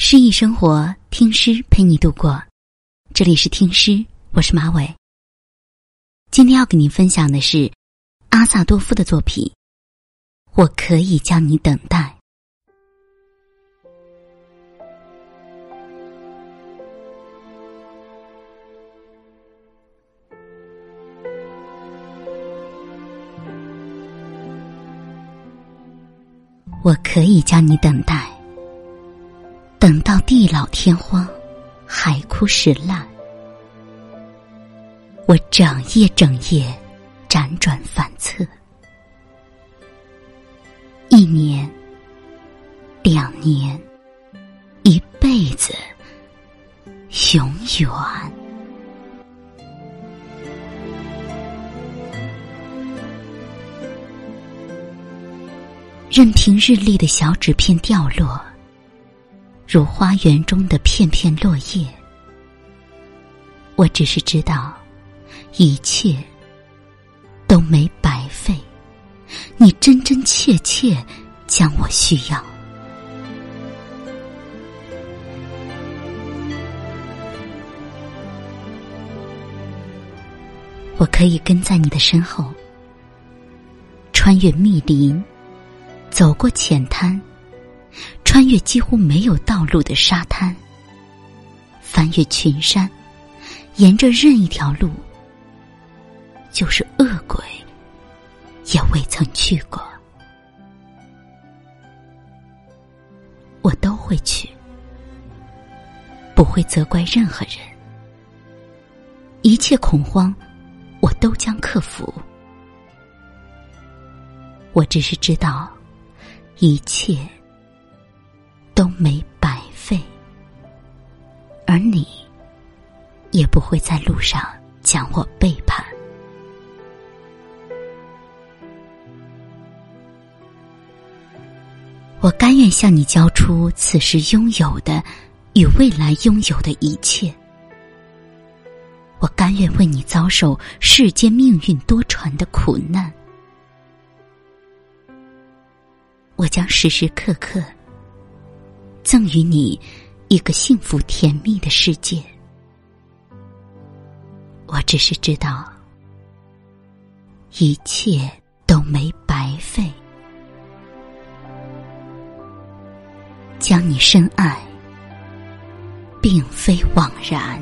诗意生活，听诗陪你度过。这里是听诗，我是马伟。今天要给您分享的是阿萨多夫的作品《我可以将你等待》。我可以将你等待。等到地老天荒，海枯石烂，我整夜整夜辗转反侧，一年、两年、一辈子，永远，任凭日历的小纸片掉落。如花园中的片片落叶，我只是知道，一切都没白费。你真真切切将我需要，我可以跟在你的身后，穿越密林，走过浅滩。穿越几乎没有道路的沙滩，翻越群山，沿着任一条路，就是恶鬼也未曾去过，我都会去，不会责怪任何人，一切恐慌我都将克服，我只是知道一切。都没白费，而你也不会在路上将我背叛。我甘愿向你交出此时拥有的与未来拥有的一切。我甘愿为你遭受世间命运多舛的苦难。我将时时刻刻。赠予你一个幸福甜蜜的世界。我只是知道，一切都没白费。将你深爱，并非枉然。